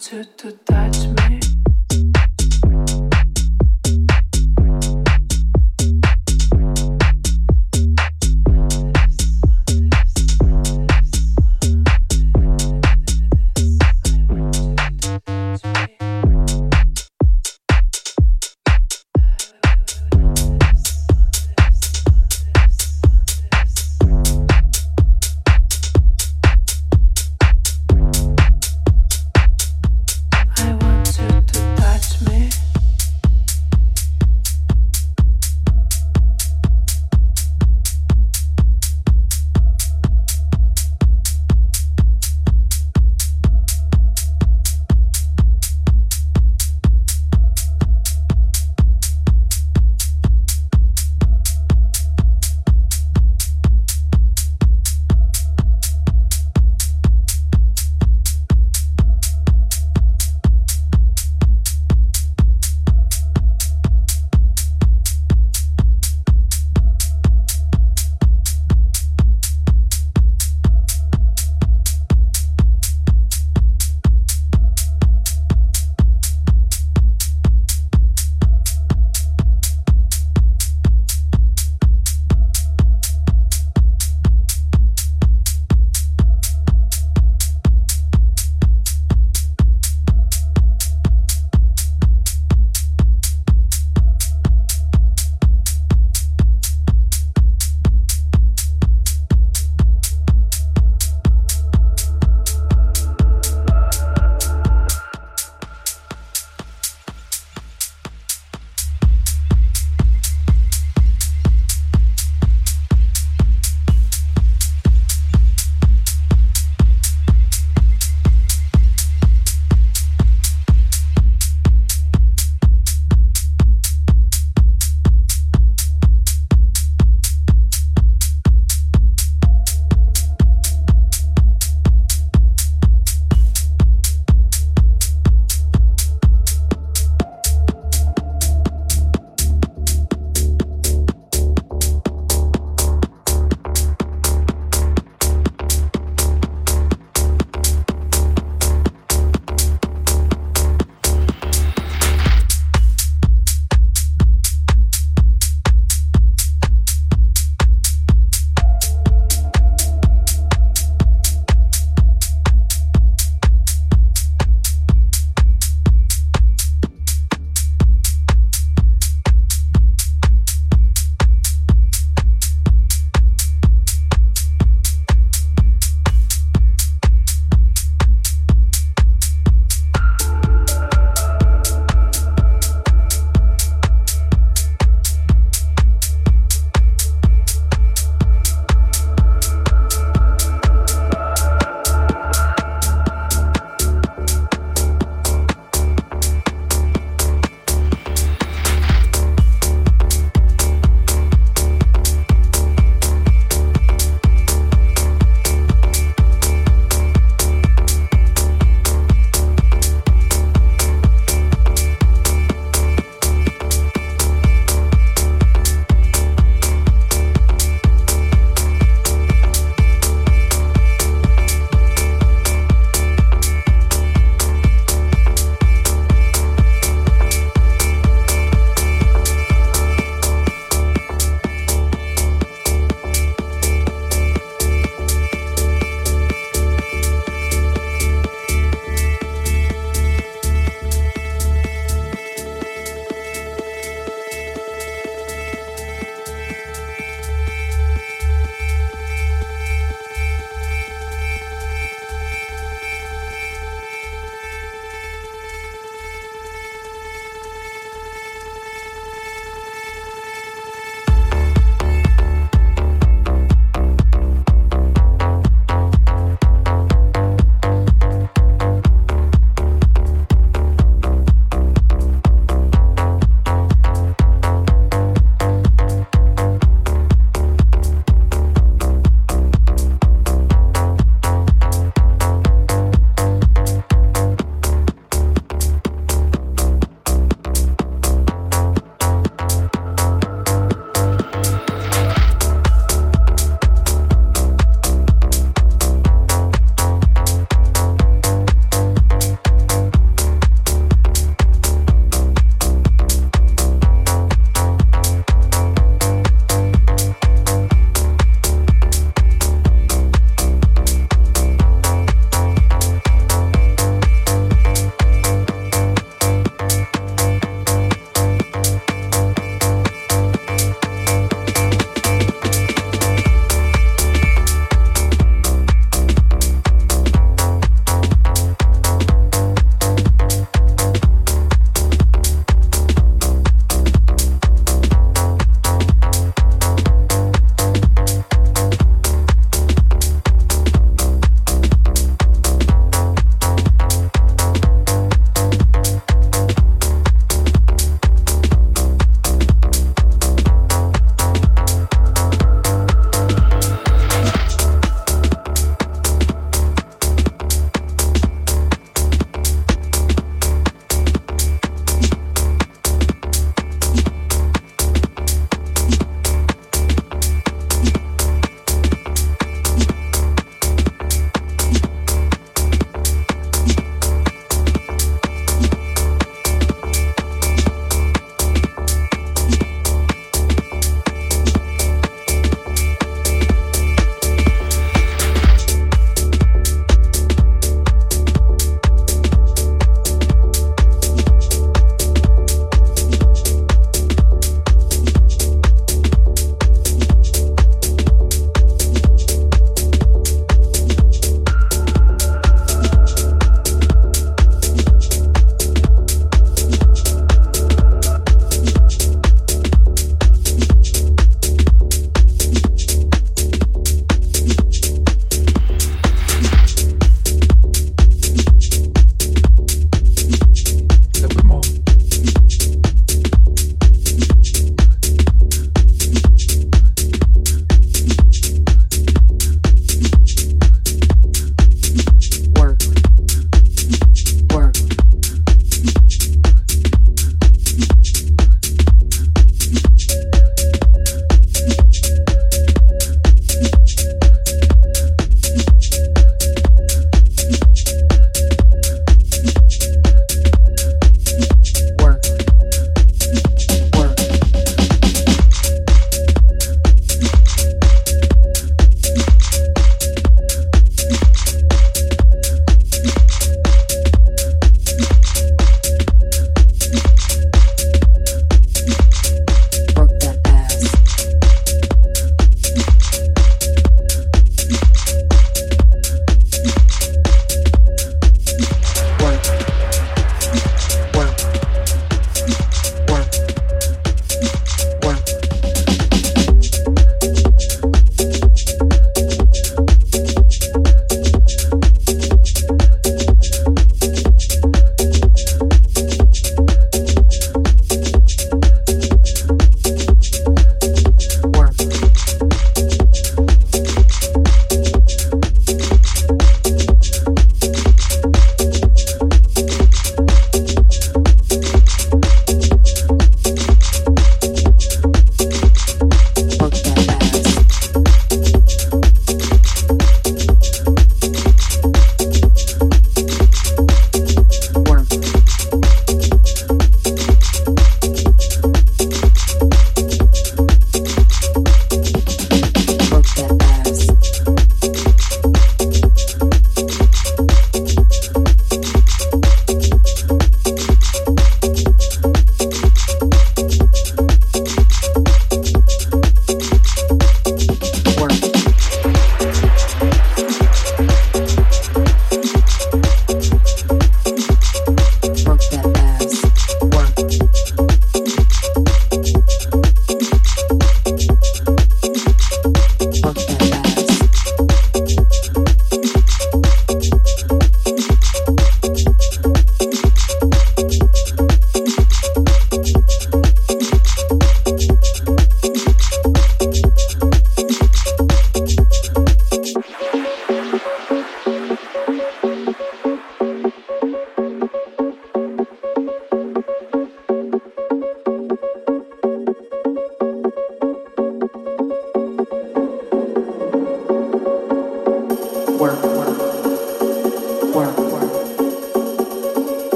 to touch me.